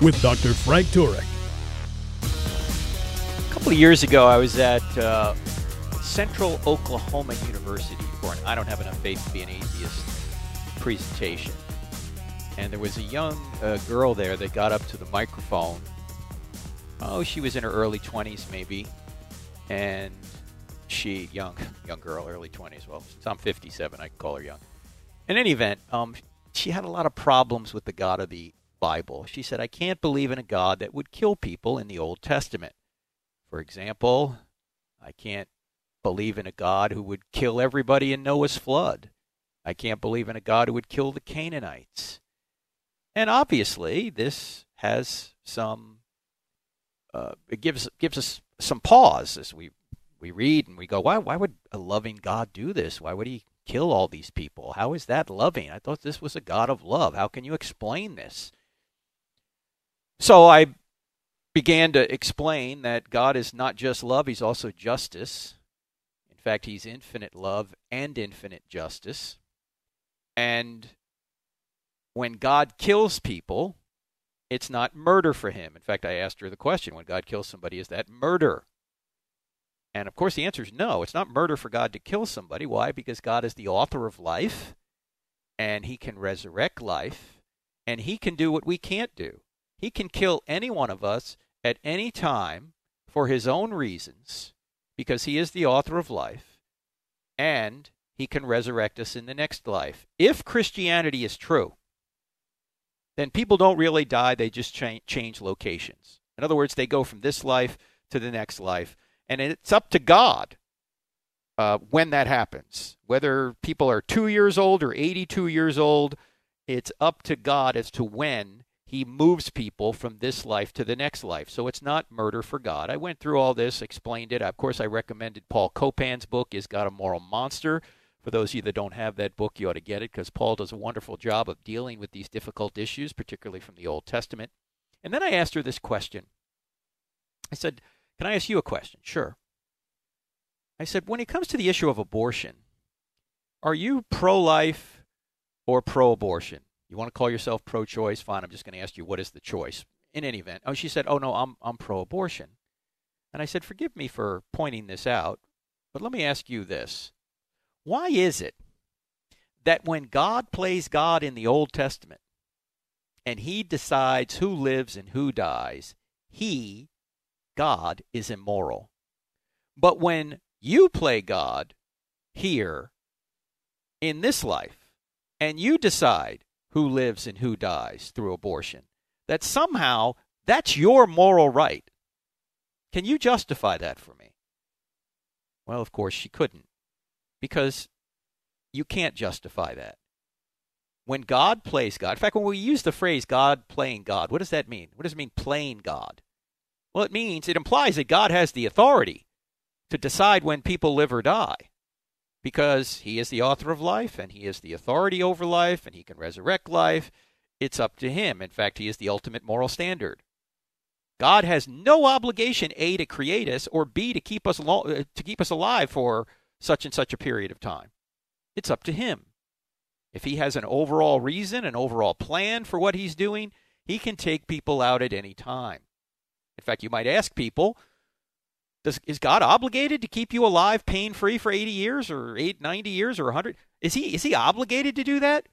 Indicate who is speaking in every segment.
Speaker 1: with Dr. Frank Turek.
Speaker 2: A couple of years ago, I was at uh, Central Oklahoma University for an I Don't Have Enough Faith to Be an Atheist presentation. And there was a young uh, girl there that got up to the microphone. Oh, she was in her early 20s, maybe. And she, young, young girl, early 20s. Well, I'm 57, I call her young. In any event, um, she had a lot of problems with the God of the Bible. She said, I can't believe in a God that would kill people in the Old Testament. For example, I can't believe in a God who would kill everybody in Noah's flood. I can't believe in a God who would kill the Canaanites. And obviously, this has some, uh, it gives, gives us some pause as we, we read and we go, why, why would a loving God do this? Why would he kill all these people? How is that loving? I thought this was a God of love. How can you explain this? So I began to explain that God is not just love, He's also justice. In fact, He's infinite love and infinite justice. And when God kills people, it's not murder for Him. In fact, I asked her the question when God kills somebody, is that murder? And of course, the answer is no. It's not murder for God to kill somebody. Why? Because God is the author of life, and He can resurrect life, and He can do what we can't do. He can kill any one of us at any time for his own reasons because he is the author of life and he can resurrect us in the next life. If Christianity is true, then people don't really die, they just cha- change locations. In other words, they go from this life to the next life, and it's up to God uh, when that happens. Whether people are two years old or 82 years old, it's up to God as to when he moves people from this life to the next life. So it's not murder for God. I went through all this, explained it. Of course, I recommended Paul Copan's book, Is God a Moral Monster? For those of you that don't have that book, you ought to get it because Paul does a wonderful job of dealing with these difficult issues, particularly from the Old Testament. And then I asked her this question. I said, Can I ask you a question? Sure. I said, When it comes to the issue of abortion, are you pro life or pro abortion? You want to call yourself pro-choice? Fine. I'm just going to ask you what is the choice. In any event, oh, she said, "Oh no, I'm I'm pro-abortion," and I said, "Forgive me for pointing this out, but let me ask you this: Why is it that when God plays God in the Old Testament, and He decides who lives and who dies, He, God, is immoral, but when you play God here in this life, and you decide who lives and who dies through abortion. That somehow that's your moral right. Can you justify that for me? Well, of course she couldn't. Because you can't justify that. When God plays God, in fact, when we use the phrase God playing God, what does that mean? What does it mean playing God? Well, it means, it implies that God has the authority to decide when people live or die because he is the author of life and he is the authority over life and he can resurrect life. It's up to him. In fact, he is the ultimate moral standard. God has no obligation A to create us or B to keep us lo- uh, to keep us alive for such and such a period of time. It's up to him. If he has an overall reason, an overall plan for what he's doing, he can take people out at any time. In fact, you might ask people, does, is God obligated to keep you alive pain free for 80 years or 8, 90 years or 100? Is he, is he obligated to do that?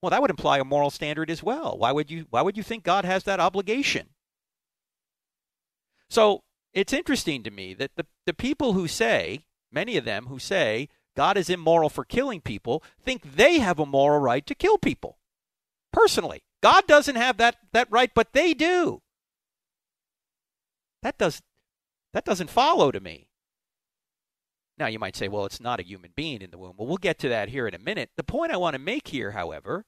Speaker 2: Well, that would imply a moral standard as well. Why would you, why would you think God has that obligation? So it's interesting to me that the, the people who say, many of them who say God is immoral for killing people, think they have a moral right to kill people. Personally, God doesn't have that, that right, but they do. That does that doesn't follow to me. Now, you might say, well, it's not a human being in the womb. Well, we'll get to that here in a minute. The point I want to make here, however,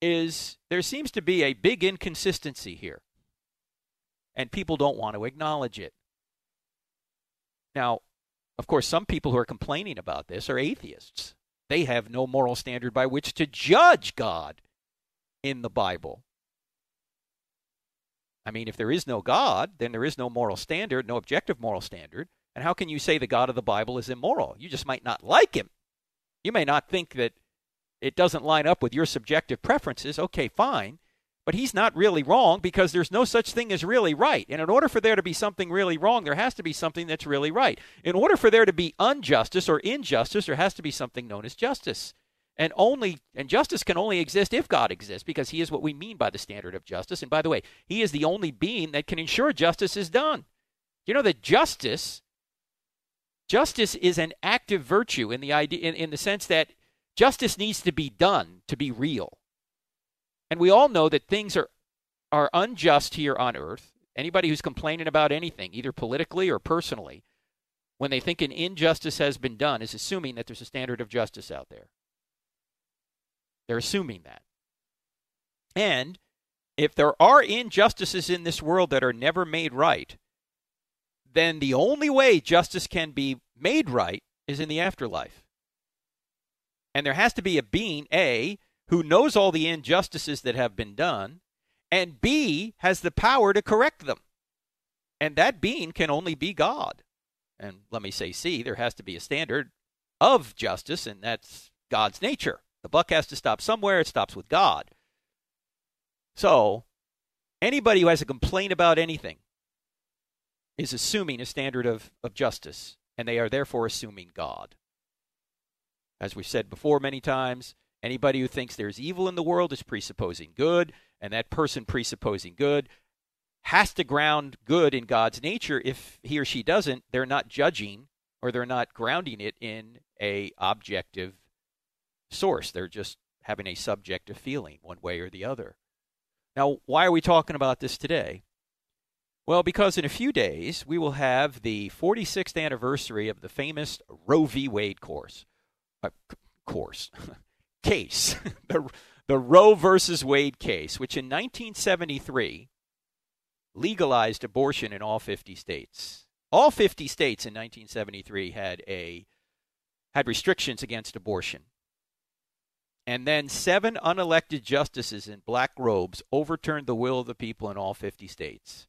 Speaker 2: is there seems to be a big inconsistency here. and people don't want to acknowledge it. Now, of course, some people who are complaining about this are atheists. They have no moral standard by which to judge God in the Bible. I mean, if there is no God, then there is no moral standard, no objective moral standard. And how can you say the God of the Bible is immoral? You just might not like him. You may not think that it doesn't line up with your subjective preferences. Okay, fine. But he's not really wrong because there's no such thing as really right. And in order for there to be something really wrong, there has to be something that's really right. In order for there to be injustice or injustice, there has to be something known as justice. And only and justice can only exist if God exists because he is what we mean by the standard of justice. And by the way, he is the only being that can ensure justice is done. You know that justice justice is an active virtue in the idea in, in the sense that justice needs to be done to be real. And we all know that things are are unjust here on earth. Anybody who's complaining about anything, either politically or personally, when they think an injustice has been done, is assuming that there's a standard of justice out there. They're assuming that. And if there are injustices in this world that are never made right, then the only way justice can be made right is in the afterlife. And there has to be a being, A, who knows all the injustices that have been done, and B, has the power to correct them. And that being can only be God. And let me say, C, there has to be a standard of justice, and that's God's nature. The buck has to stop somewhere, it stops with God. So, anybody who has a complaint about anything is assuming a standard of, of justice, and they are therefore assuming God. As we've said before many times, Anybody who thinks there's evil in the world is presupposing good, and that person presupposing good has to ground good in God's nature. If he or she doesn't, they're not judging or they're not grounding it in a objective source. They're just having a subjective feeling one way or the other. Now, why are we talking about this today? Well, because in a few days we will have the 46th anniversary of the famous Roe v. Wade course. Uh, course. case, the, the Roe versus Wade case, which in 1973 legalized abortion in all 50 states. All 50 states in 1973 had a had restrictions against abortion. And then seven unelected justices in black robes overturned the will of the people in all 50 states.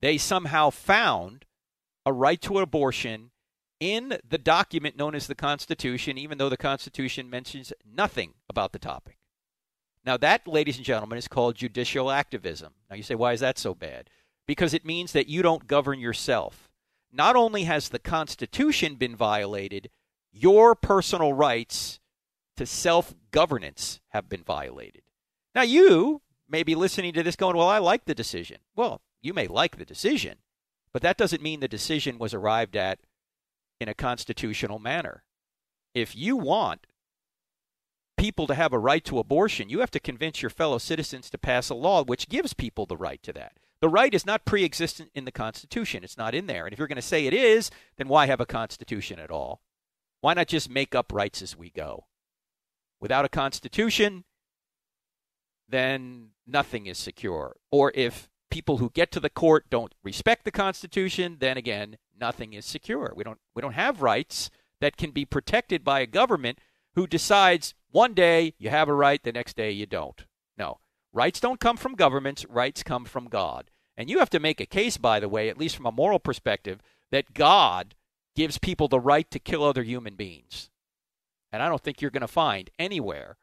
Speaker 2: They somehow found a right to abortion in the document known as the Constitution, even though the Constitution mentions nothing about the topic. Now, that, ladies and gentlemen, is called judicial activism. Now, you say, why is that so bad? Because it means that you don't govern yourself. Not only has the Constitution been violated, your personal rights to self governance have been violated. Now, you may be listening to this going, well, I like the decision. Well, you may like the decision, but that doesn't mean the decision was arrived at in a constitutional manner. If you want people to have a right to abortion, you have to convince your fellow citizens to pass a law which gives people the right to that. The right is not pre existent in the Constitution, it's not in there. And if you're going to say it is, then why have a Constitution at all? Why not just make up rights as we go? Without a Constitution, then nothing is secure. Or if people who get to the court don't respect the Constitution, then again, nothing is secure. We don't we don't have rights that can be protected by a government who decides one day you have a right, the next day you don't. No. Rights don't come from governments, rights come from God. And you have to make a case, by the way, at least from a moral perspective, that God gives people the right to kill other human beings. And I don't think you're going to find anywhere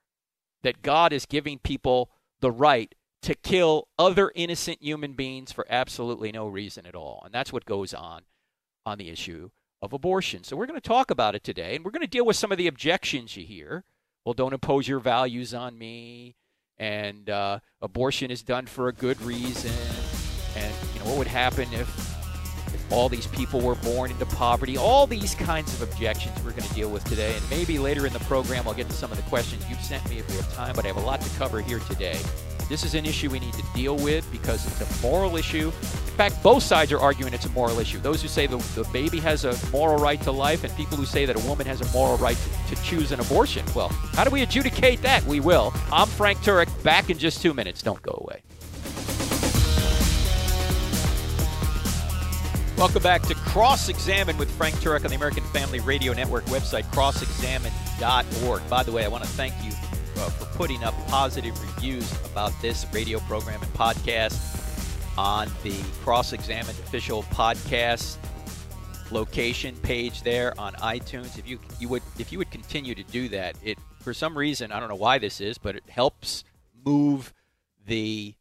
Speaker 2: that God is giving people the right to kill other innocent human beings for absolutely no reason at all. And that's what goes on on the issue of abortion. So we're going to talk about it today, and we're going to deal with some of the objections you hear. Well, don't impose your values on me, and uh, abortion is done for a good reason, and you know what would happen if, if all these people were born into poverty? All these kinds of objections we're going to deal with today, and maybe later in the program I'll get to some of the questions you've sent me if we have time. But I have a lot to cover here today. This is an issue we need to deal with because it's a moral issue. In fact, both sides are arguing it's a moral issue. Those who say the, the baby has a moral right to life, and people who say that a woman has a moral right to, to choose an abortion. Well, how do we adjudicate that? We will. I'm Frank Turek, back in just two minutes. Don't go away. Welcome back to Cross Examine with Frank Turek on the American Family Radio Network website, crossexamine.org. By the way, I want to thank you uh, for putting up positive reviews about this radio program and podcast on the Cross Examine official podcast location page there on iTunes. If you you would if you would continue to do that, it for some reason I don't know why this is, but it helps move the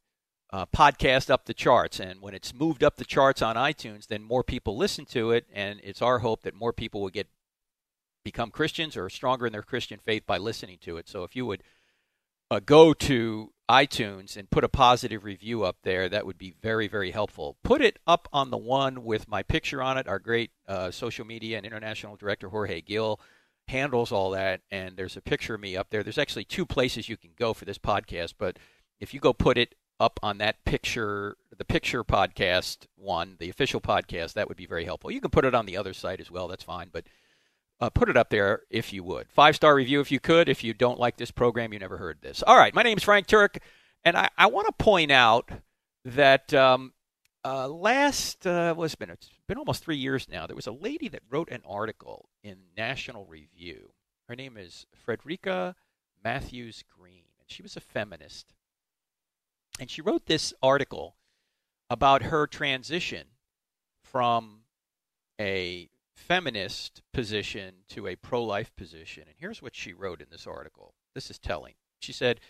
Speaker 2: uh, podcast up the charts. And when it's moved up the charts on iTunes, then more people listen to it, and it's our hope that more people will get become Christians or stronger in their Christian faith by listening to it. So if you would uh, go to iTunes and put a positive review up there, that would be very, very helpful. Put it up on the one with my picture on it. Our great uh, social media and international director, Jorge Gill, handles all that, and there's a picture of me up there. There's actually two places you can go for this podcast, but if you go put it up on that picture, the picture podcast one, the official podcast, that would be very helpful. You can put it on the other site as well. That's fine, but uh, put it up there if you would. Five star review if you could. If you don't like this program, you never heard this. All right, my name is Frank Turek, and I, I want to point out that um, uh, last uh, what's been it's been almost three years now. There was a lady that wrote an article in National Review. Her name is Frederica Mathewes Green, and she was a feminist and she wrote this article about her transition from a feminist position to a pro life position. And here's what she wrote in this article. This is telling. She said,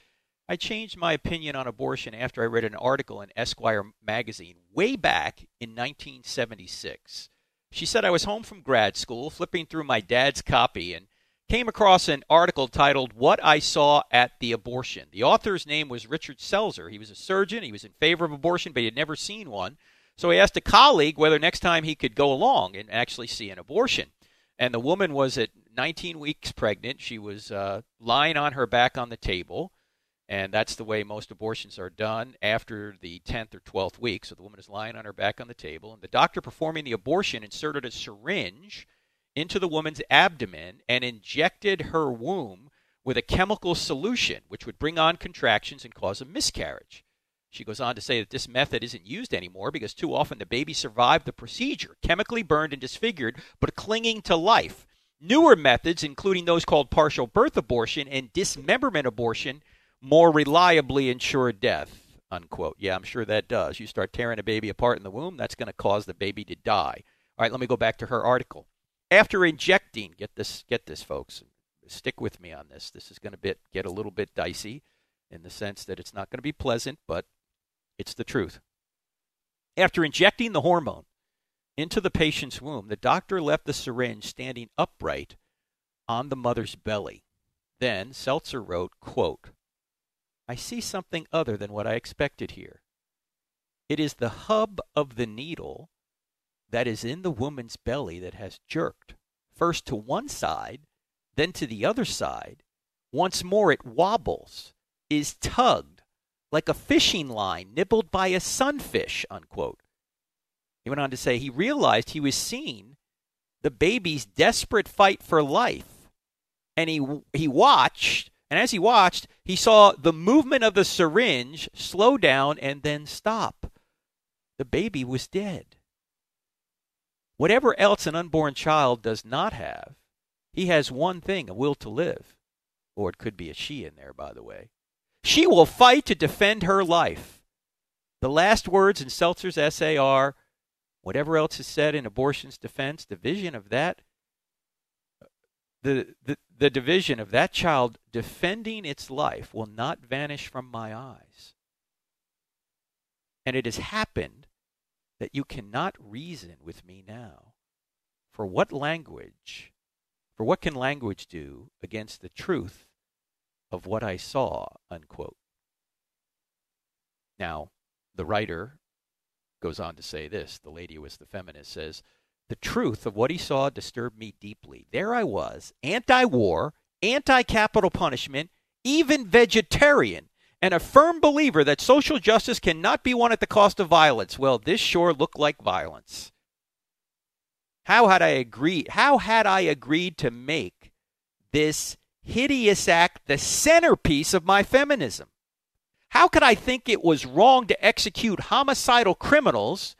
Speaker 2: I changed my opinion on abortion after I read an article in Esquire magazine way back in 1976. She said, I was home from grad school, flipping through my dad's copy, and came across an article titled What I Saw at the Abortion. The author's name was Richard Selzer. He was a surgeon. He was in favor of abortion, but he had never seen one. So he asked a colleague whether next time he could go along and actually see an abortion. And the woman was at 19 weeks pregnant. She was uh, lying on her back on the table. And that's the way most abortions are done after the 10th or 12th week. So the woman is lying on her back on the table. And the doctor performing the abortion inserted a syringe into the woman's abdomen and injected her womb with a chemical solution, which would bring on contractions and cause a miscarriage. She goes on to say that this method isn't used anymore because too often the baby survived the procedure, chemically burned and disfigured, but clinging to life. Newer methods, including those called partial birth abortion and dismemberment abortion, more reliably ensure death. Unquote. Yeah, I'm sure that does. You start tearing a baby apart in the womb, that's going to cause the baby to die. All right, let me go back to her article. After injecting, get this, get this, folks. Stick with me on this. This is going to get a little bit dicey in the sense that it's not going to be pleasant, but it's the truth. After injecting the hormone into the patient's womb, the doctor left the syringe standing upright on the mother's belly. Then Selzer wrote, quote, I see something other than what I expected here. It is the hub of the needle that is in the woman's belly that has jerked, first to one side, then to the other side. Once more it wobbles, is tugged, like a fishing line nibbled by a sunfish, unquote. He went on to say he realized he was seeing the baby's desperate fight for life. And he, he watched, and as he watched, he saw the movement of the syringe slow down and then stop. The baby was dead. Whatever else an unborn child does not have, he has one thing a will to live. Or it could be a she in there, by the way. She will fight to defend her life. The last words in Selzer's essay are whatever else is said in abortion's defense, the vision of that, the, the, the division of that child defending its life will not vanish from my eyes. And it has happened that you cannot reason with me now. For what language, for what can language do against the truth of what I saw? Unquote. Now, the writer goes on to say this the lady who was the feminist says, The truth of what he saw disturbed me deeply. There I was, anti war, anti capital punishment, even vegetarian, and a firm believer that social justice cannot be won at the cost of violence. Well, this sure looked like violence. How had I agreed? How had I agreed to make this hideous act the centerpiece of my feminism? How could I think it was wrong to execute homicidal criminals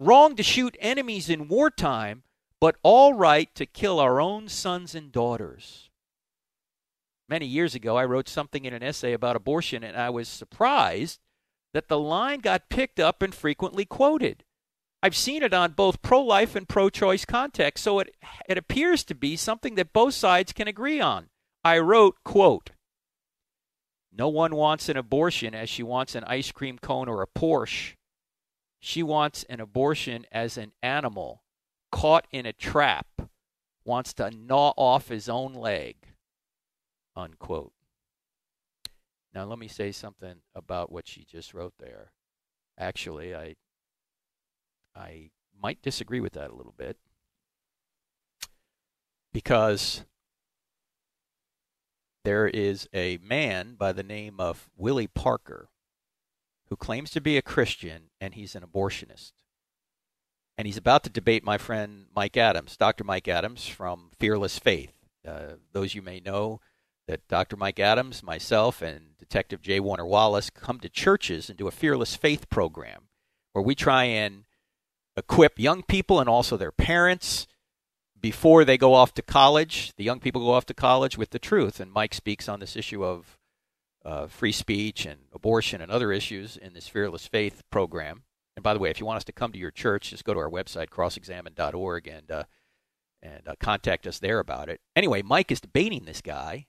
Speaker 2: Wrong to shoot enemies in wartime, but all right to kill our own sons and daughters. Many years ago, I wrote something in an essay about abortion, and I was surprised that the line got picked up and frequently quoted. I've seen it on both pro life and pro choice contexts, so it, it appears to be something that both sides can agree on. I wrote, quote, No one wants an abortion as she wants an ice cream cone or a Porsche. She wants an abortion as an animal caught in a trap, wants to gnaw off his own leg. Unquote. Now, let me say something about what she just wrote there. Actually, I I might disagree with that a little bit because there is a man by the name of Willie Parker who claims to be a Christian and he's an abortionist. And he's about to debate my friend Mike Adams, Dr. Mike Adams from Fearless Faith. Uh, those you may know that Dr. Mike Adams, myself, and Detective J. Warner Wallace come to churches and do a Fearless Faith program where we try and equip young people and also their parents before they go off to college. The young people go off to college with the truth. And Mike speaks on this issue of uh, free speech and abortion and other issues in this Fearless Faith program. And by the way, if you want us to come to your church, just go to our website, crossexamine.org, and uh, and uh, contact us there about it. Anyway, Mike is debating this guy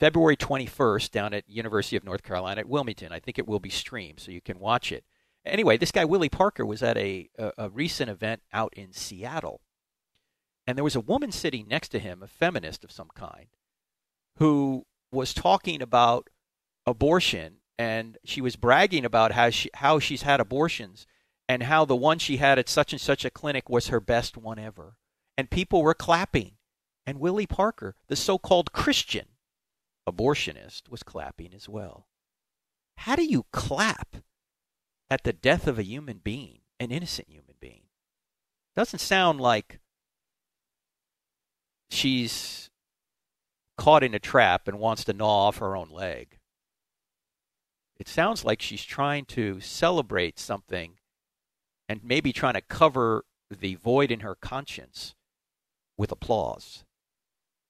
Speaker 2: February 21st down at University of North Carolina at Wilmington. I think it will be streamed, so you can watch it. Anyway, this guy Willie Parker was at a, a, a recent event out in Seattle, and there was a woman sitting next to him, a feminist of some kind, who was talking about abortion, and she was bragging about how she how she's had abortions and how the one she had at such and such a clinic was her best one ever, and people were clapping, and Willie Parker, the so-called Christian abortionist, was clapping as well. How do you clap at the death of a human being, an innocent human being? Doesn't sound like she's caught in a trap and wants to gnaw off her own leg. It sounds like she's trying to celebrate something and maybe trying to cover the void in her conscience with applause.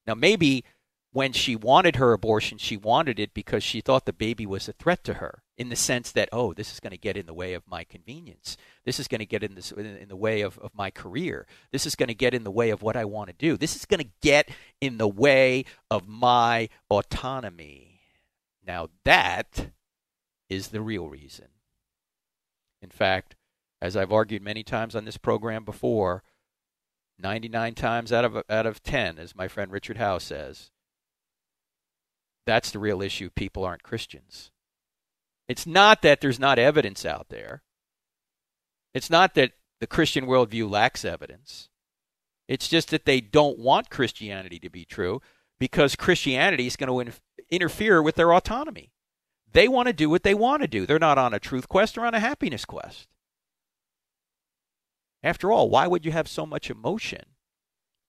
Speaker 2: Now, maybe when she wanted her abortion, she wanted it because she thought the baby was a threat to her, in the sense that, oh, this is going to get in the way of my convenience. This is going to get in, this, in the way of, of my career. This is going to get in the way of what I want to do. This is going to get in the way of my autonomy. Now, that is the real reason. In fact, as I've argued many times on this program before, 99 times out of out of 10 as my friend Richard Howe says, that's the real issue. People aren't Christians. It's not that there's not evidence out there. It's not that the Christian worldview lacks evidence. It's just that they don't want Christianity to be true because Christianity is going to interfere with their autonomy. They want to do what they want to do. They're not on a truth quest, they're on a happiness quest. After all, why would you have so much emotion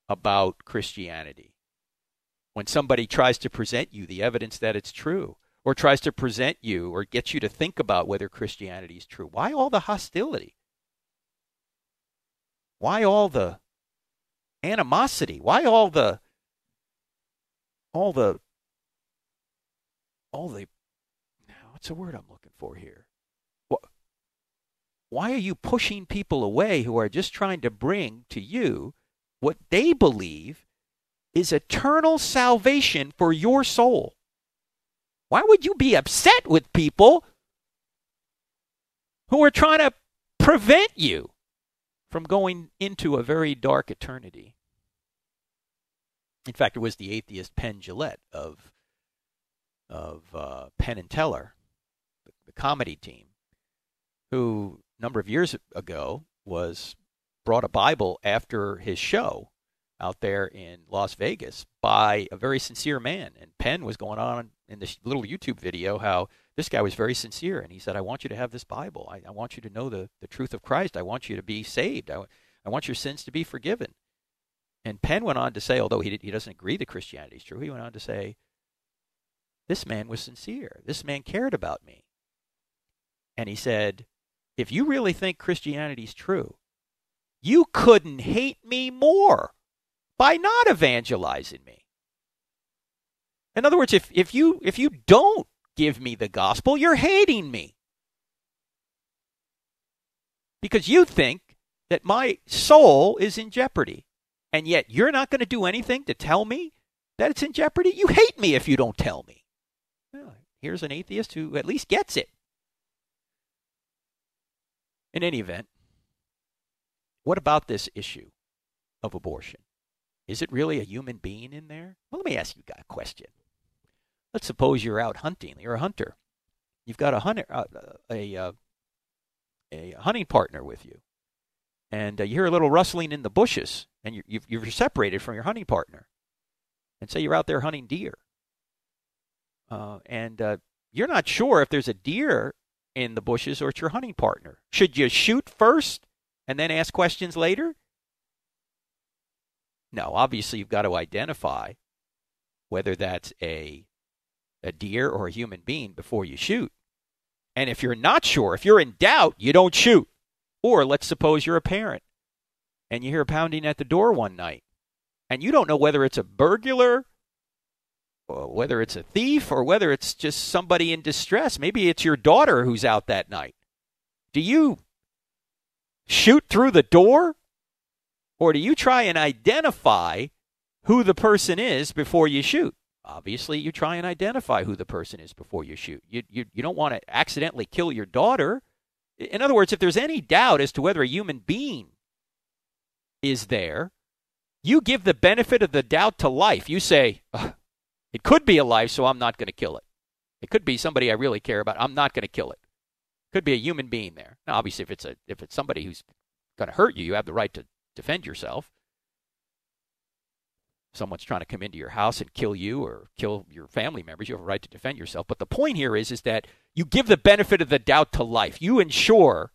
Speaker 2: about Christianity? When somebody tries to present you the evidence that it's true or tries to present you or get you to think about whether Christianity is true. Why all the hostility? Why all the animosity? Why all the all the all the what's the word I'm looking for here? Why are you pushing people away who are just trying to bring to you what they believe is eternal salvation for your soul. Why would you be upset with people who are trying to prevent you from going into a very dark eternity? In fact, it was the atheist Penn Jillette of of uh, Penn and Teller, the, the comedy team, who a number of years ago was brought a Bible after his show out there in Las Vegas by a very sincere man. And Penn was going on in this little YouTube video how this guy was very sincere. And he said, I want you to have this Bible. I, I want you to know the, the truth of Christ. I want you to be saved. I, I want your sins to be forgiven. And Penn went on to say, although he, did, he doesn't agree that Christianity is true, he went on to say, this man was sincere. This man cared about me. And he said, if you really think Christianity is true, you couldn't hate me more by not evangelizing me. In other words, if, if you if you don't give me the gospel, you're hating me. Because you think that my soul is in jeopardy. And yet you're not going to do anything to tell me that it's in jeopardy? You hate me if you don't tell me. Well, here's an atheist who at least gets it. In any event, what about this issue of abortion? Is it really a human being in there? Well, let me ask you a question. Let's suppose you're out hunting. You're a hunter. You've got a hunter, uh, a, uh, a hunting partner with you, and uh, you hear a little rustling in the bushes, and you're, you've, you're separated from your hunting partner. And say you're out there hunting deer, uh, and uh, you're not sure if there's a deer in the bushes or it's your hunting partner. Should you shoot first and then ask questions later? No, obviously you've got to identify whether that's a a deer or a human being before you shoot. And if you're not sure, if you're in doubt, you don't shoot. Or let's suppose you're a parent and you hear pounding at the door one night and you don't know whether it's a burglar whether it's a thief or whether it's just somebody in distress. Maybe it's your daughter who's out that night. Do you shoot through the door or do you try and identify who the person is before you shoot? Obviously, you try and identify who the person is before you shoot. You, you, you don't want to accidentally kill your daughter. In other words, if there's any doubt as to whether a human being is there, you give the benefit of the doubt to life. You say, it could be a life, so I'm not going to kill it. It could be somebody I really care about. I'm not going to kill it. Could be a human being there. Now, obviously, if it's a if it's somebody who's going to hurt you, you have the right to defend yourself someone's trying to come into your house and kill you or kill your family members, you have a right to defend yourself. But the point here is, is that you give the benefit of the doubt to life. You ensure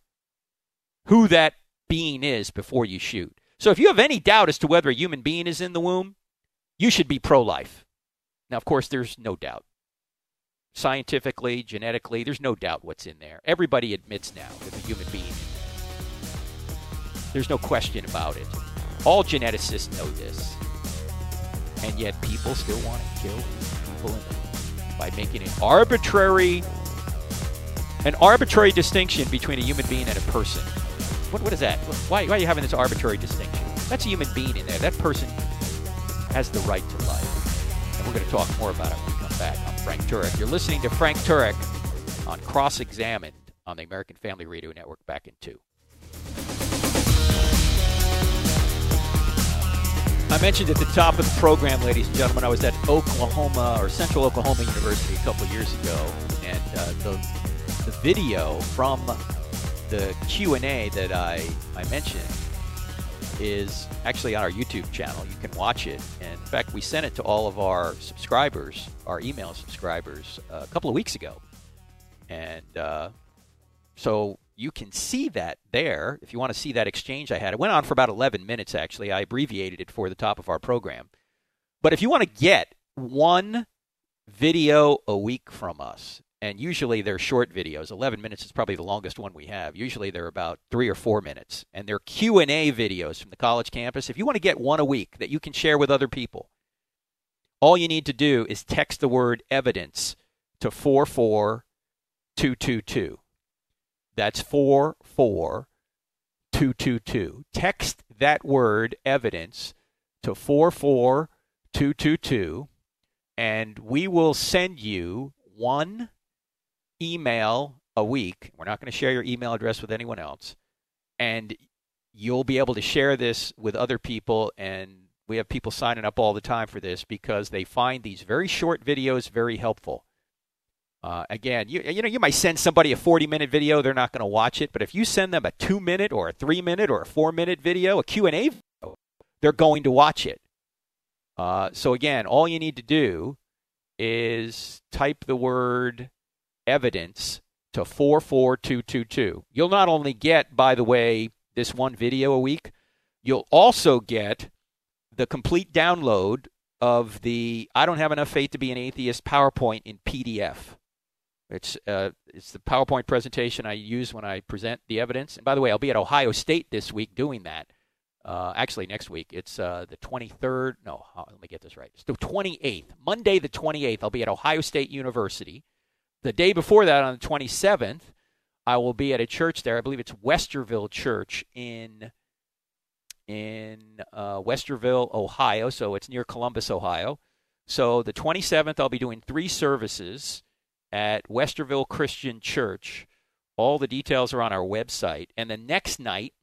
Speaker 2: who that being is before you shoot. So if you have any doubt as to whether a human being is in the womb, you should be pro life. Now, of course, there's no doubt. Scientifically, genetically, there's no doubt what's in there. Everybody admits now that a human being. There's no question about it. All geneticists know this. And yet people still want to kill people by making an arbitrary an arbitrary distinction between a human being and a person. What, what is that? Why, why are you having this arbitrary distinction? That's a human being in there. That person has the right to life. And we're going to talk more about it when we come back. I'm Frank Turek. You're listening to Frank Turek on Cross Examined on the American Family Radio Network back in two. I mentioned at the top of the program, ladies and gentlemen, I was at Oklahoma or Central Oklahoma University a couple years ago, and uh, the the video from the Q and A that I I mentioned is actually on our YouTube channel. You can watch it, and in fact, we sent it to all of our subscribers, our email subscribers, uh, a couple of weeks ago, and uh, so you can see that there if you want to see that exchange I had. It went on for about 11 minutes, actually. I abbreviated it for the top of our program. But if you want to get one video a week from us, and usually they're short videos 11 minutes is probably the longest one we have usually they're about three or four minutes and they're q&a videos from the college campus if you want to get one a week that you can share with other people all you need to do is text the word evidence to 44222 that's 44222. Text that word evidence to 44222 and we will send you one email a week. We're not going to share your email address with anyone else. And you'll be able to share this with other people and we have people signing up all the time for this because they find these very short videos very helpful. Uh, again, you, you know, you might send somebody a 40 minute video, they're not going to watch it. But if you send them a two minute or a three minute or a four minute video, a Q&A video, they're going to watch it. Uh, so again, all you need to do is type the word evidence to 44222. You'll not only get, by the way, this one video a week, you'll also get the complete download of the I don't have enough faith to be an atheist PowerPoint in PDF. It's uh, it's the PowerPoint presentation I use when I present the evidence. And by the way, I'll be at Ohio State this week doing that. Uh, actually, next week it's uh, the 23rd. No, let me get this right. It's the 28th, Monday the 28th. I'll be at Ohio State University. The day before that, on the 27th, I will be at a church there. I believe it's Westerville Church in in uh, Westerville, Ohio. So it's near Columbus, Ohio. So the 27th, I'll be doing three services at Westerville Christian Church. All the details are on our website. And the next night,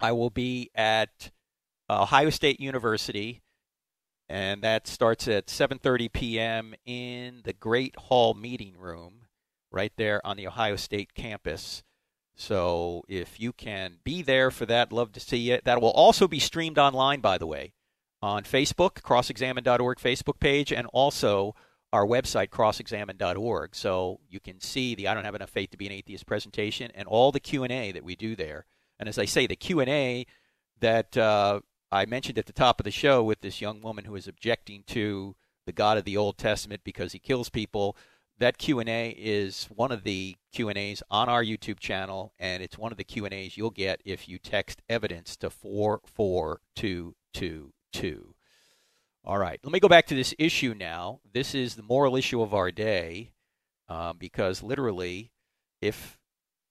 Speaker 2: I will be at Ohio State University, and that starts at 7:30 p.m. in the Great Hall Meeting Room, right there on the Ohio State campus. So if you can be there for that, love to see it. That will also be streamed online, by the way, on Facebook, crossexamine.org Facebook page, and also our website, crossexamine.org. So you can see the I Don't Have Enough Faith to Be an Atheist presentation and all the Q&A that we do there. And as I say, the Q&A that uh, I mentioned at the top of the show with this young woman who is objecting to the God of the Old Testament because he kills people – that Q&A is one of the Q&As on our YouTube channel and it's one of the Q&As you'll get if you text evidence to 44222. All right, let me go back to this issue now. This is the moral issue of our day um, because literally, if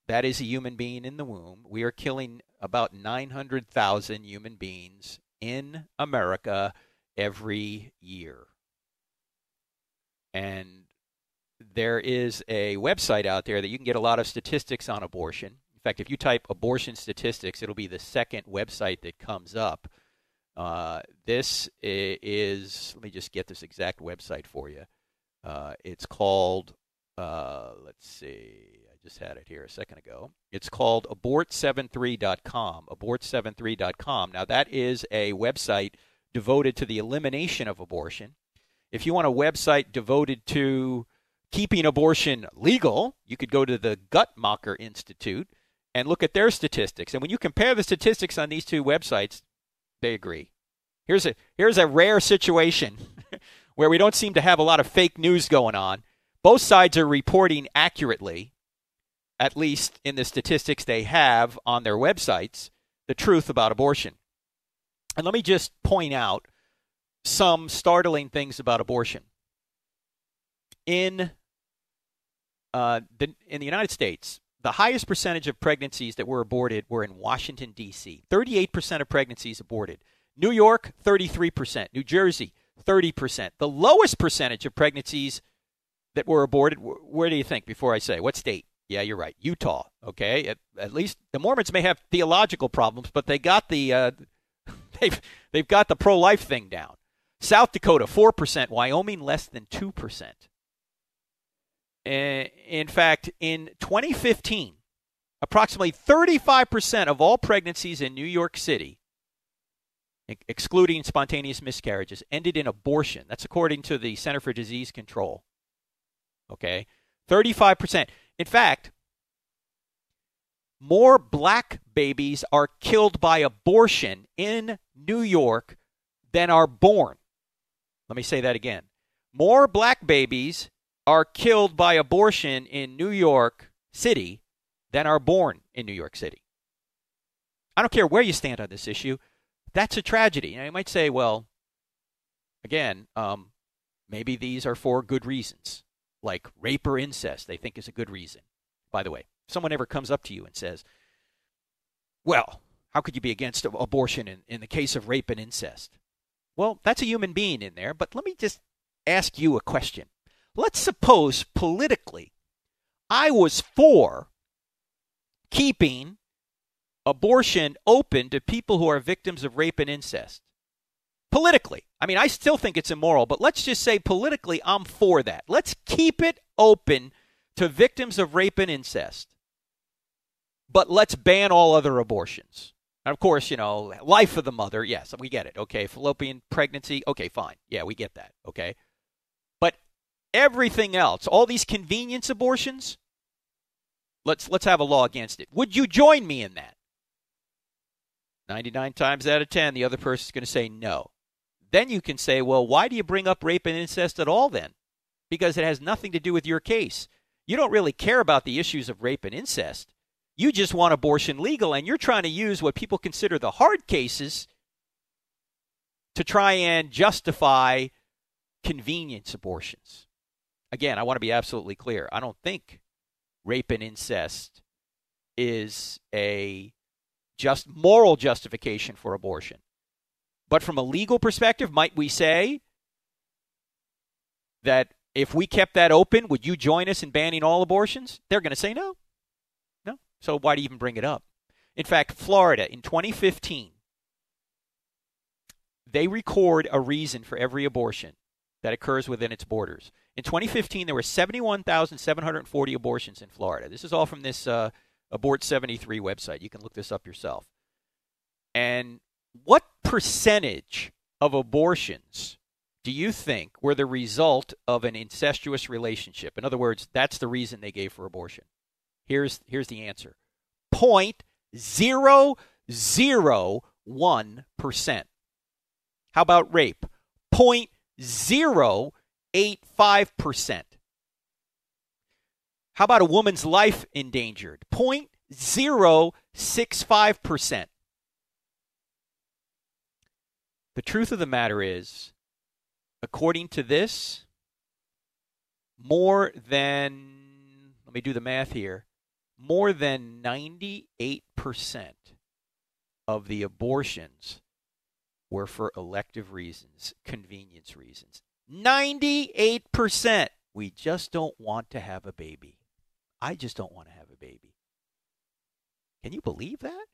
Speaker 2: that is a human being in the womb, we are killing about 900,000 human beings in America every year. And there is a website out there that you can get a lot of statistics on abortion. In fact, if you type abortion statistics, it'll be the second website that comes up. Uh, this is, let me just get this exact website for you. Uh, it's called, uh, let's see, I just had it here a second ago. It's called abort73.com. Abort73.com. Now, that is a website devoted to the elimination of abortion. If you want a website devoted to keeping abortion legal, you could go to the Guttmacher Institute and look at their statistics. And when you compare the statistics on these two websites, they agree. Here's a here's a rare situation where we don't seem to have a lot of fake news going on. Both sides are reporting accurately, at least in the statistics they have on their websites, the truth about abortion. And let me just point out some startling things about abortion. In uh, the, in the United States, the highest percentage of pregnancies that were aborted were in Washington, D.C. 38% of pregnancies aborted. New York, 33%. New Jersey, 30%. The lowest percentage of pregnancies that were aborted, where do you think before I say? What state? Yeah, you're right. Utah. Okay. At, at least the Mormons may have theological problems, but they got the uh, they've they've got the pro-life thing down. South Dakota, four percent. Wyoming, less than two percent. Eh, in fact, in 2015, approximately 35% of all pregnancies in New York City, excluding spontaneous miscarriages, ended in abortion. That's according to the Center for Disease Control. Okay? 35%. In fact, more black babies are killed by abortion in New York than are born. Let me say that again. More black babies are killed by abortion in New York City than are born in New York City. I don't care where you stand on this issue. That's a tragedy. Now, you might say, well, again, um, maybe these are for good reasons, like rape or incest, they think is a good reason. By the way, if someone ever comes up to you and says, well, how could you be against abortion in, in the case of rape and incest? Well, that's a human being in there, but let me just ask you a question. Let's suppose politically I was for keeping abortion open to people who are victims of rape and incest. Politically. I mean, I still think it's immoral, but let's just say politically I'm for that. Let's keep it open to victims of rape and incest. But let's ban all other abortions. And of course, you know, life of the mother, yes, we get it. Okay, fallopian pregnancy, okay, fine. Yeah, we get that. Okay everything else, all these convenience abortions, let's let's have a law against it. Would you join me in that? 99 times out of 10 the other person's going to say no. Then you can say, "Well, why do you bring up rape and incest at all then?" Because it has nothing to do with your case. You don't really care about the issues of rape and incest. You just want abortion legal, and you're trying to use what people consider the hard cases to try and justify convenience abortions. Again, I want to be absolutely clear. I don't think rape and incest is a just moral justification for abortion. But from a legal perspective, might we say that if we kept that open, would you join us in banning all abortions? They're going to say no. No. So why do you even bring it up? In fact, Florida in 2015, they record a reason for every abortion that occurs within its borders. In 2015, there were 71,740 abortions in Florida. This is all from this uh, Abort 73 website. You can look this up yourself. And what percentage of abortions do you think were the result of an incestuous relationship? In other words, that's the reason they gave for abortion. Here's, here's the answer 0.001%. How about rape? 0.085%. How about a woman's life endangered? 0.065%. The truth of the matter is, according to this, more than, let me do the math here, more than 98% of the abortions were for elective reasons, convenience reasons. 98%. We just don't want to have a baby. I just don't want to have a baby. Can you believe that?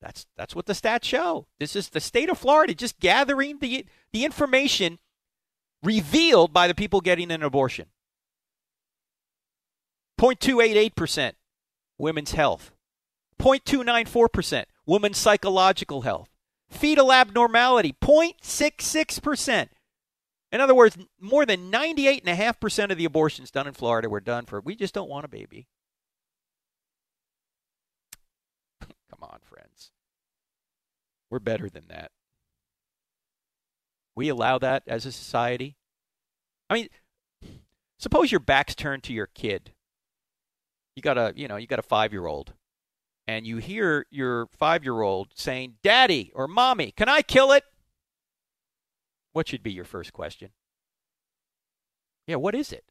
Speaker 2: That's that's what the stats show. This is the state of Florida just gathering the the information revealed by the people getting an abortion. 0.288% women's health. 0.294% women's psychological health. Fetal abnormality 0.66%. In other words, more than 98.5% of the abortions done in Florida were done for we just don't want a baby. Come on, friends. We're better than that. We allow that as a society. I mean, suppose your back's turned to your kid. You got a, you know, you got a 5-year-old and you hear your 5-year-old saying, "Daddy or Mommy, can I kill it?" What should be your first question? Yeah, what is it?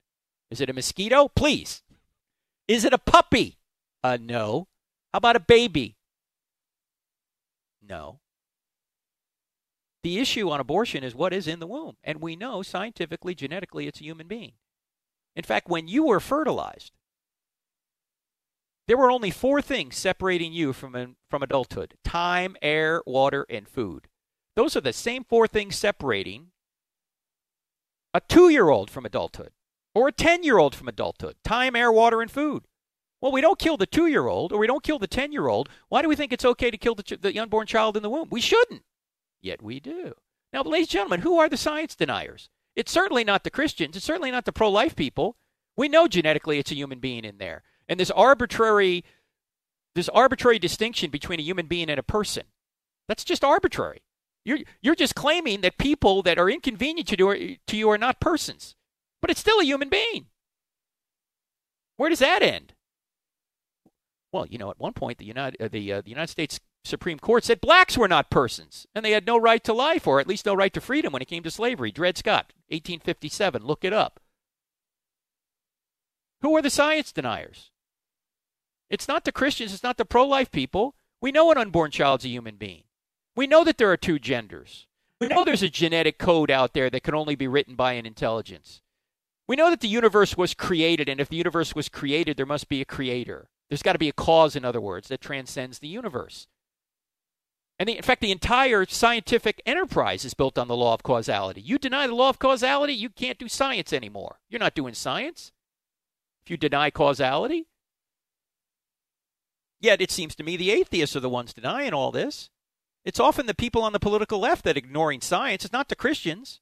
Speaker 2: Is it a mosquito? Please. Is it a puppy? Uh, no. How about a baby? No. The issue on abortion is what is in the womb. And we know scientifically, genetically, it's a human being. In fact, when you were fertilized, there were only four things separating you from, from adulthood time, air, water, and food. Those are the same four things separating a two year old from adulthood or a 10 year old from adulthood time, air, water, and food. Well, we don't kill the two year old or we don't kill the 10 year old. Why do we think it's okay to kill the, ch- the unborn child in the womb? We shouldn't. Yet we do. Now, ladies and gentlemen, who are the science deniers? It's certainly not the Christians. It's certainly not the pro life people. We know genetically it's a human being in there. And this arbitrary this arbitrary distinction between a human being and a person. That's just arbitrary. You're, you're just claiming that people that are inconvenient to you, to you are not persons, but it's still a human being. Where does that end? Well, you know, at one point, the United, uh, the, uh, the United States Supreme Court said blacks were not persons, and they had no right to life, or at least no right to freedom when it came to slavery. Dred Scott, 1857. Look it up. Who are the science deniers? It's not the Christians, it's not the pro life people. We know an unborn child's a human being. We know that there are two genders. We know there's a genetic code out there that can only be written by an intelligence. We know that the universe was created, and if the universe was created, there must be a creator. There's got to be a cause, in other words, that transcends the universe. And the, in fact, the entire scientific enterprise is built on the law of causality. You deny the law of causality, you can't do science anymore. You're not doing science. If you deny causality, Yet it seems to me the atheists are the ones denying all this. It's often the people on the political left that are ignoring science. It's not the Christians.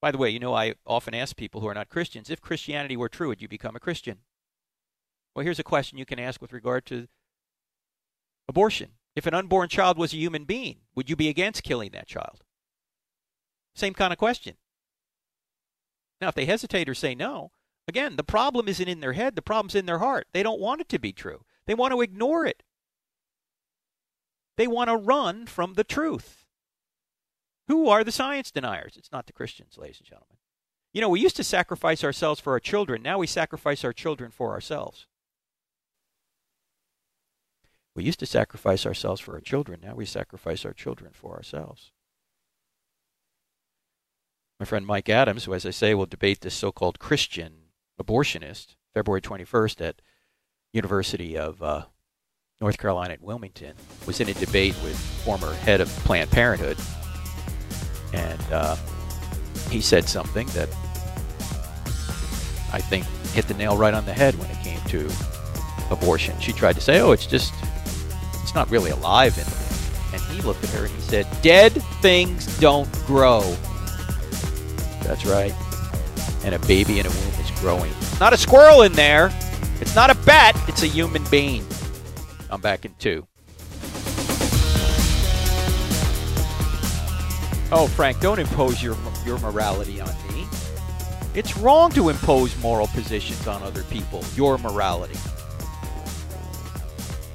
Speaker 2: By the way, you know, I often ask people who are not Christians if Christianity were true, would you become a Christian? Well, here's a question you can ask with regard to abortion. If an unborn child was a human being, would you be against killing that child? Same kind of question. Now, if they hesitate or say no, again, the problem isn't in their head, the problem's in their heart. They don't want it to be true. They want to ignore it. They want to run from the truth. Who are the science deniers? It's not the Christians, ladies and gentlemen. You know, we used to sacrifice ourselves for our children. Now we sacrifice our children for ourselves. We used to sacrifice ourselves for our children. Now we sacrifice our children for ourselves. My friend Mike Adams, who, as I say, will debate this so called Christian abortionist, February 21st at University of uh, North Carolina at Wilmington, was in a debate with former head of Planned Parenthood. And uh, he said something that I think hit the nail right on the head when it came to abortion. She tried to say, oh, it's just, it's not really alive. And, and he looked at her and he said, dead things don't grow. That's right. And a baby in a womb is growing. Not a squirrel in there. It's not a bat. It's a human being. I'm back in two. Oh, Frank, don't impose your your morality on me. It's wrong to impose moral positions on other people. Your morality.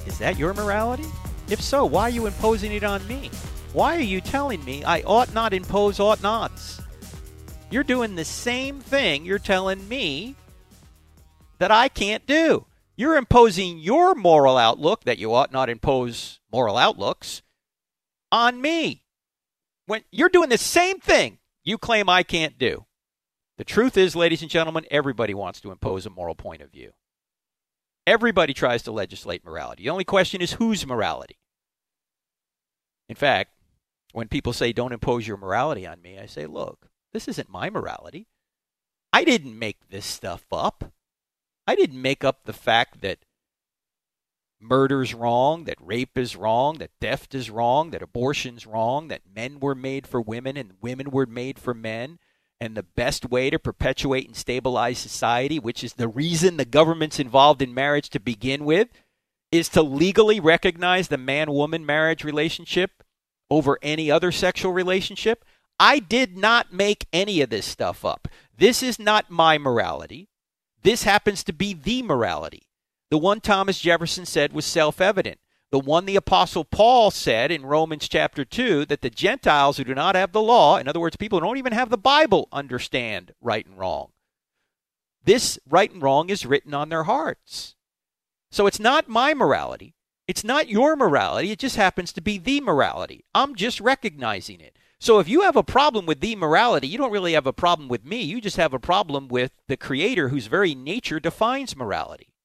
Speaker 2: Is that your morality? If so, why are you imposing it on me? Why are you telling me I ought not impose ought nots? You're doing the same thing you're telling me that I can't do. You're imposing your moral outlook that you ought not impose moral outlooks on me. When you're doing the same thing you claim I can't do. The truth is, ladies and gentlemen, everybody wants to impose a moral point of view. Everybody tries to legislate morality. The only question is whose morality. In fact, when people say, don't impose your morality on me, I say, look, this isn't my morality. I didn't make this stuff up. I didn't make up the fact that murder's wrong, that rape is wrong, that theft is wrong, that abortion's wrong, that men were made for women and women were made for men. And the best way to perpetuate and stabilize society, which is the reason the government's involved in marriage to begin with, is to legally recognize the man woman marriage relationship over any other sexual relationship. I did not make any of this stuff up. This is not my morality. This happens to be the morality. The one Thomas Jefferson said was self evident. The one the Apostle Paul said in Romans chapter 2 that the Gentiles who do not have the law, in other words, people who don't even have the Bible, understand right and wrong. This right and wrong is written on their hearts. So it's not my morality. It's not your morality. It just happens to be the morality. I'm just recognizing it. So if you have a problem with the morality, you don't really have a problem with me. You just have a problem with the Creator whose very nature defines morality.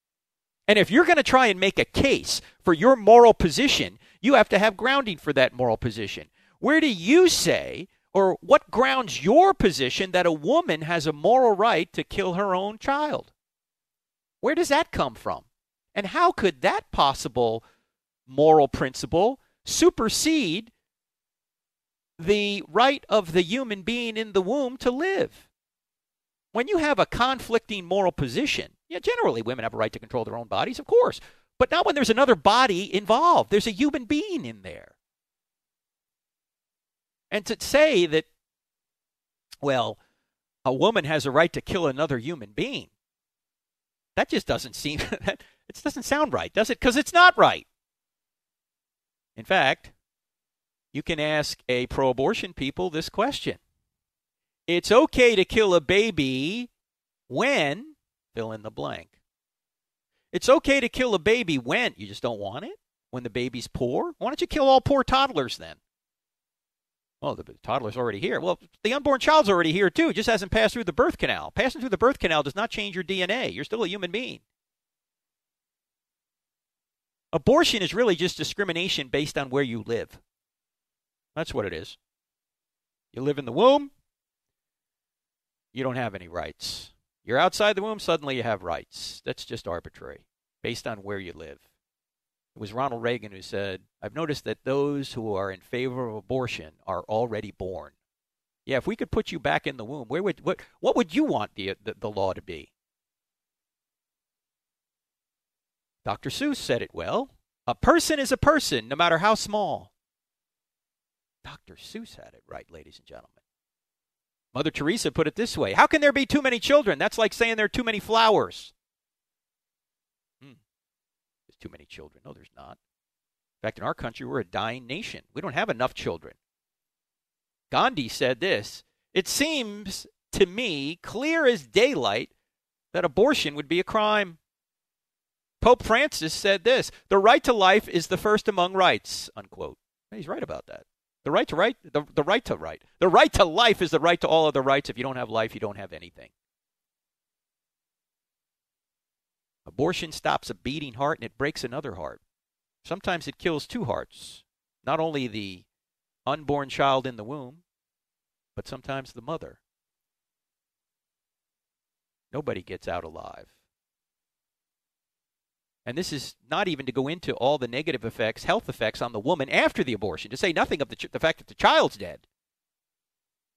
Speaker 2: And if you're going to try and make a case for your moral position, you have to have grounding for that moral position. Where do you say, or what grounds your position that a woman has a moral right to kill her own child? Where does that come from? And how could that possible moral principle supersede the right of the human being in the womb to live? When you have a conflicting moral position, yeah, generally women have a right to control their own bodies, of course, but not when there's another body involved. There's a human being in there. And to say that, well, a woman has a right to kill another human being, that just doesn't seem, it doesn't sound right, does it? Because it's not right. In fact, you can ask a pro abortion people this question It's okay to kill a baby when fill in the blank. It's okay to kill a baby when you just don't want it, when the baby's poor. Why don't you kill all poor toddlers then? Well, the toddler's already here. Well, the unborn child's already here too. It just hasn't passed through the birth canal. Passing through the birth canal does not change your DNA. You're still a human being. Abortion is really just discrimination based on where you live. That's what it is. You live in the womb, you don't have any rights. You're outside the womb, suddenly you have rights. That's just arbitrary, based on where you live. It was Ronald Reagan who said, I've noticed that those who are in favor of abortion are already born. Yeah, if we could put you back in the womb, where would what what would you want the the, the law to be? Dr. Seuss said it well. A person is a person, no matter how small. Dr. Seuss had it right, ladies and gentlemen. Mother Teresa put it this way How can there be too many children? That's like saying there are too many flowers. Hmm. there's too many children. No, there's not. In fact, in our country, we're a dying nation. We don't have enough children. Gandhi said this It seems to me clear as daylight that abortion would be a crime. Pope Francis said this The right to life is the first among rights, unquote. He's right about that. The right to right, the, the right to right. The right to life is the right to all other rights. If you don't have life, you don't have anything. Abortion stops a beating heart and it breaks another heart. Sometimes it kills two hearts, not only the unborn child in the womb, but sometimes the mother. Nobody gets out alive. And this is not even to go into all the negative effects, health effects on the woman after the abortion, to say nothing of the, ch- the fact that the child's dead.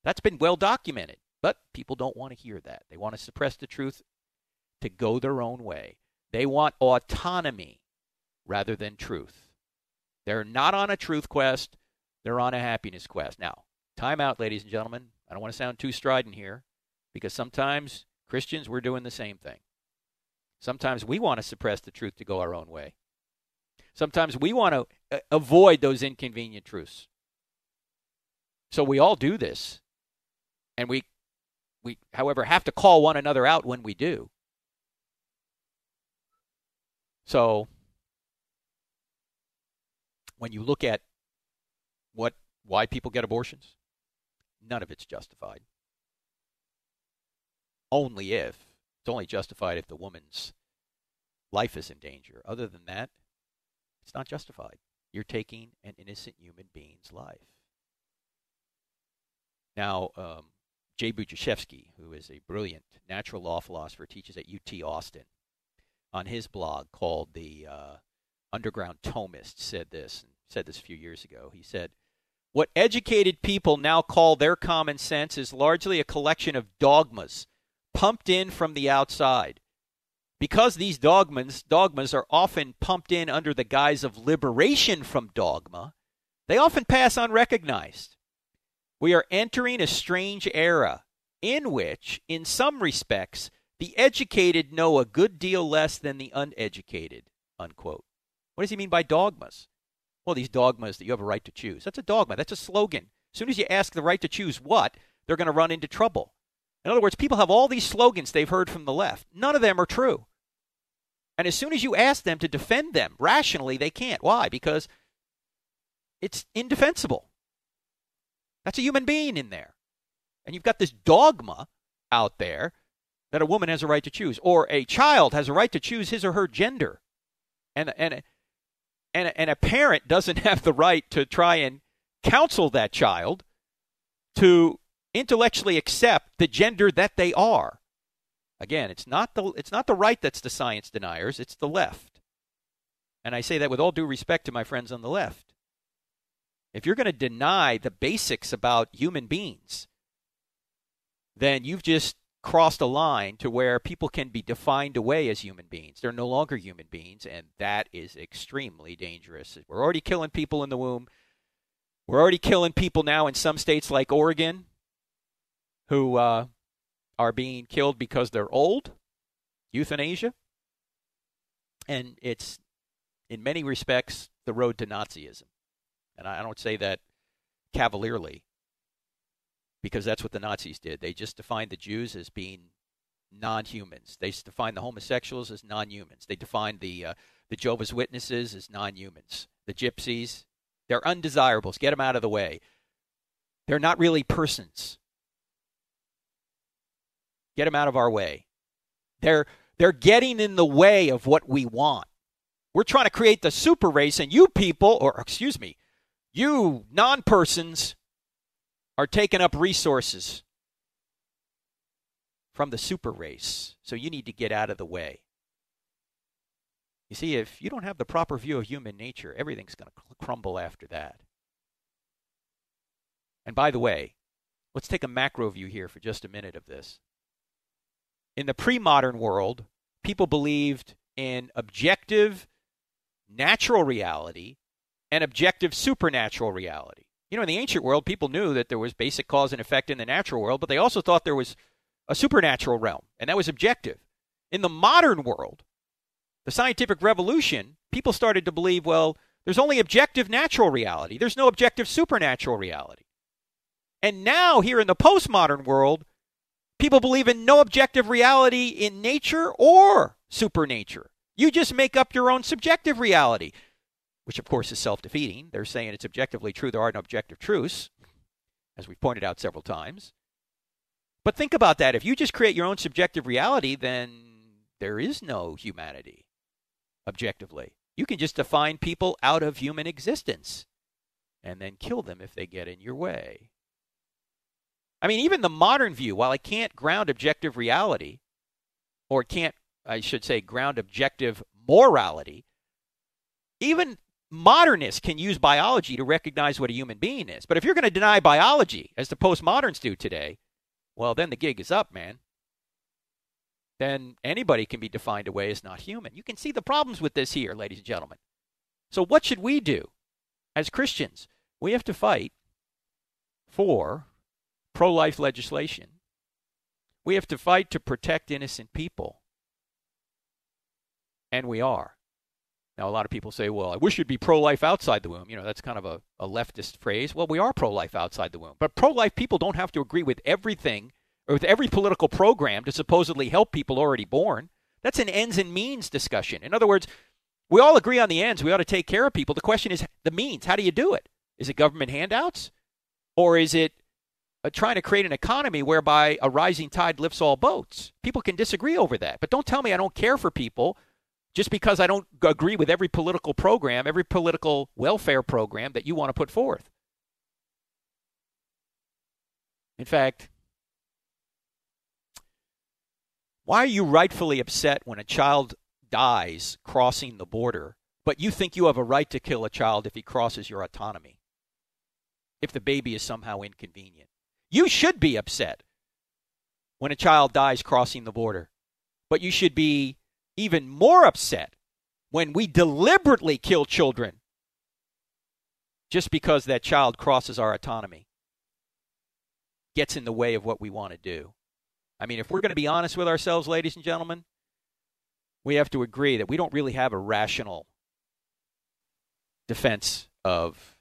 Speaker 2: That's been well documented. But people don't want to hear that. They want to suppress the truth to go their own way. They want autonomy rather than truth. They're not on a truth quest, they're on a happiness quest. Now, time out, ladies and gentlemen. I don't want to sound too strident here because sometimes Christians, we're doing the same thing. Sometimes we want to suppress the truth to go our own way. Sometimes we want to uh, avoid those inconvenient truths. So we all do this. And we we however have to call one another out when we do. So when you look at what why people get abortions, none of it's justified. Only if it's only justified if the woman's life is in danger. Other than that, it's not justified. You're taking an innocent human being's life. Now, um, Jay Budziszewski, who is a brilliant natural law philosopher, teaches at UT Austin, on his blog called the uh, Underground Thomist, said this, and said this a few years ago. He said, What educated people now call their common sense is largely a collection of dogmas pumped in from the outside. Because these dogmas, dogmas are often pumped in under the guise of liberation from dogma, they often pass unrecognized. We are entering a strange era in which, in some respects, the educated know a good deal less than the uneducated. Unquote. What does he mean by dogmas? Well, these dogmas that you have a right to choose. That's a dogma. That's a slogan. As soon as you ask the right to choose what, they're going to run into trouble. In other words, people have all these slogans they've heard from the left. None of them are true. And as soon as you ask them to defend them rationally, they can't. Why? Because it's indefensible. That's a human being in there. And you've got this dogma out there that a woman has a right to choose, or a child has a right to choose his or her gender. And, and, and, and a parent doesn't have the right to try and counsel that child to intellectually accept the gender that they are. Again, it's not the it's not the right that's the science deniers, it's the left. And I say that with all due respect to my friends on the left. If you're going to deny the basics about human beings, then you've just crossed a line to where people can be defined away as human beings. They're no longer human beings, and that is extremely dangerous. We're already killing people in the womb. We're already killing people now in some states like Oregon who uh, are being killed because they're old, euthanasia. And it's, in many respects, the road to Nazism. And I don't say that cavalierly because that's what the Nazis did. They just defined the Jews as being non-humans. They defined the homosexuals as non-humans. They defined the uh, the Jehovah's Witnesses as non-humans. The Gypsies, they're undesirables. Get them out of the way. They're not really persons. Get them out of our way. They're they're getting in the way of what we want. We're trying to create the super race, and you people, or excuse me, you non persons, are taking up resources from the super race. So you need to get out of the way. You see, if you don't have the proper view of human nature, everything's going to crumble after that. And by the way, let's take a macro view here for just a minute of this in the pre modern world, people believed in objective natural reality and objective supernatural reality. You know, in the ancient world, people knew that there was basic cause and effect in the natural world, but they also thought there was a supernatural realm, and that was objective. In the modern world, the scientific revolution people started to believe, well, there's only objective natural reality. There's no objective supernatural reality. And now, here in the postmodern world, people believe in no objective reality in nature or supernature. You just make up your own subjective reality, which of course is self defeating. They're saying it's objectively true, there are no objective truths, as we've pointed out several times. But think about that. If you just create your own subjective reality, then there is no humanity, objectively. You can just define people out of human existence and then kill them if they get in your way. I mean, even the modern view, while it can't ground objective reality, or can't, I should say, ground objective morality, even modernists can use biology to recognize what a human being is. But if you're going to deny biology, as the postmoderns do today, well, then the gig is up, man. Then anybody can be defined away as not human. You can see the problems with this here, ladies and gentlemen. So, what should we do as Christians? We have to fight for pro life legislation. We have to fight to protect innocent people. And we are. Now, a lot of people say, well, I wish you'd be pro life outside the womb. You know, that's kind of a, a leftist phrase. Well, we are pro life outside the womb. But pro life people don't have to agree with everything or with every political program to supposedly help people already born. That's an ends and means discussion. In other words, we all agree on the ends. We ought to take care of people. The question is the means. How do you do it? Is it government handouts? Or is it uh, trying to create an economy whereby a rising tide lifts all boats. People can disagree over that, but don't tell me I don't care for people just because I don't agree with every political program, every political welfare program that you want to put forth. In fact, why are you rightfully upset when a child dies crossing the border, but you think you have a right to kill a child if he crosses your autonomy? If the baby is somehow inconvenient? You should be upset when a child dies crossing the border. But you should be even more upset when we deliberately kill children just because that child crosses our autonomy, gets in the way of what we want to do. I mean, if we're going to be honest with ourselves, ladies and gentlemen, we have to agree that we don't really have a rational defense of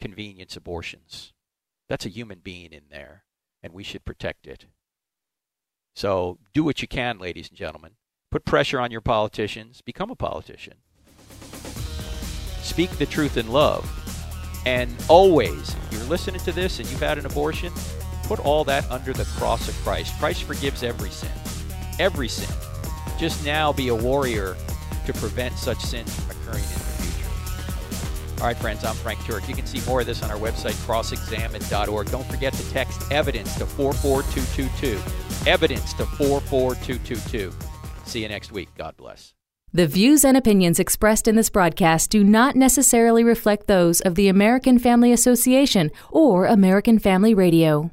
Speaker 2: convenience abortions. That's a human being in there, and we should protect it. So do what you can, ladies and gentlemen. Put pressure on your politicians. Become a politician. Speak the truth in love. And always, if you're listening to this and you've had an abortion, put all that under the cross of Christ. Christ forgives every sin. Every sin. Just now be a warrior to prevent such sins from occurring in all right, friends, I'm Frank Turek. You can see more of this on our website, crossexamine.org. Don't forget to text evidence to 44222. Evidence to 44222. See you next week. God bless.
Speaker 3: The views and opinions expressed in this broadcast do not necessarily reflect those of the American Family Association or American Family Radio.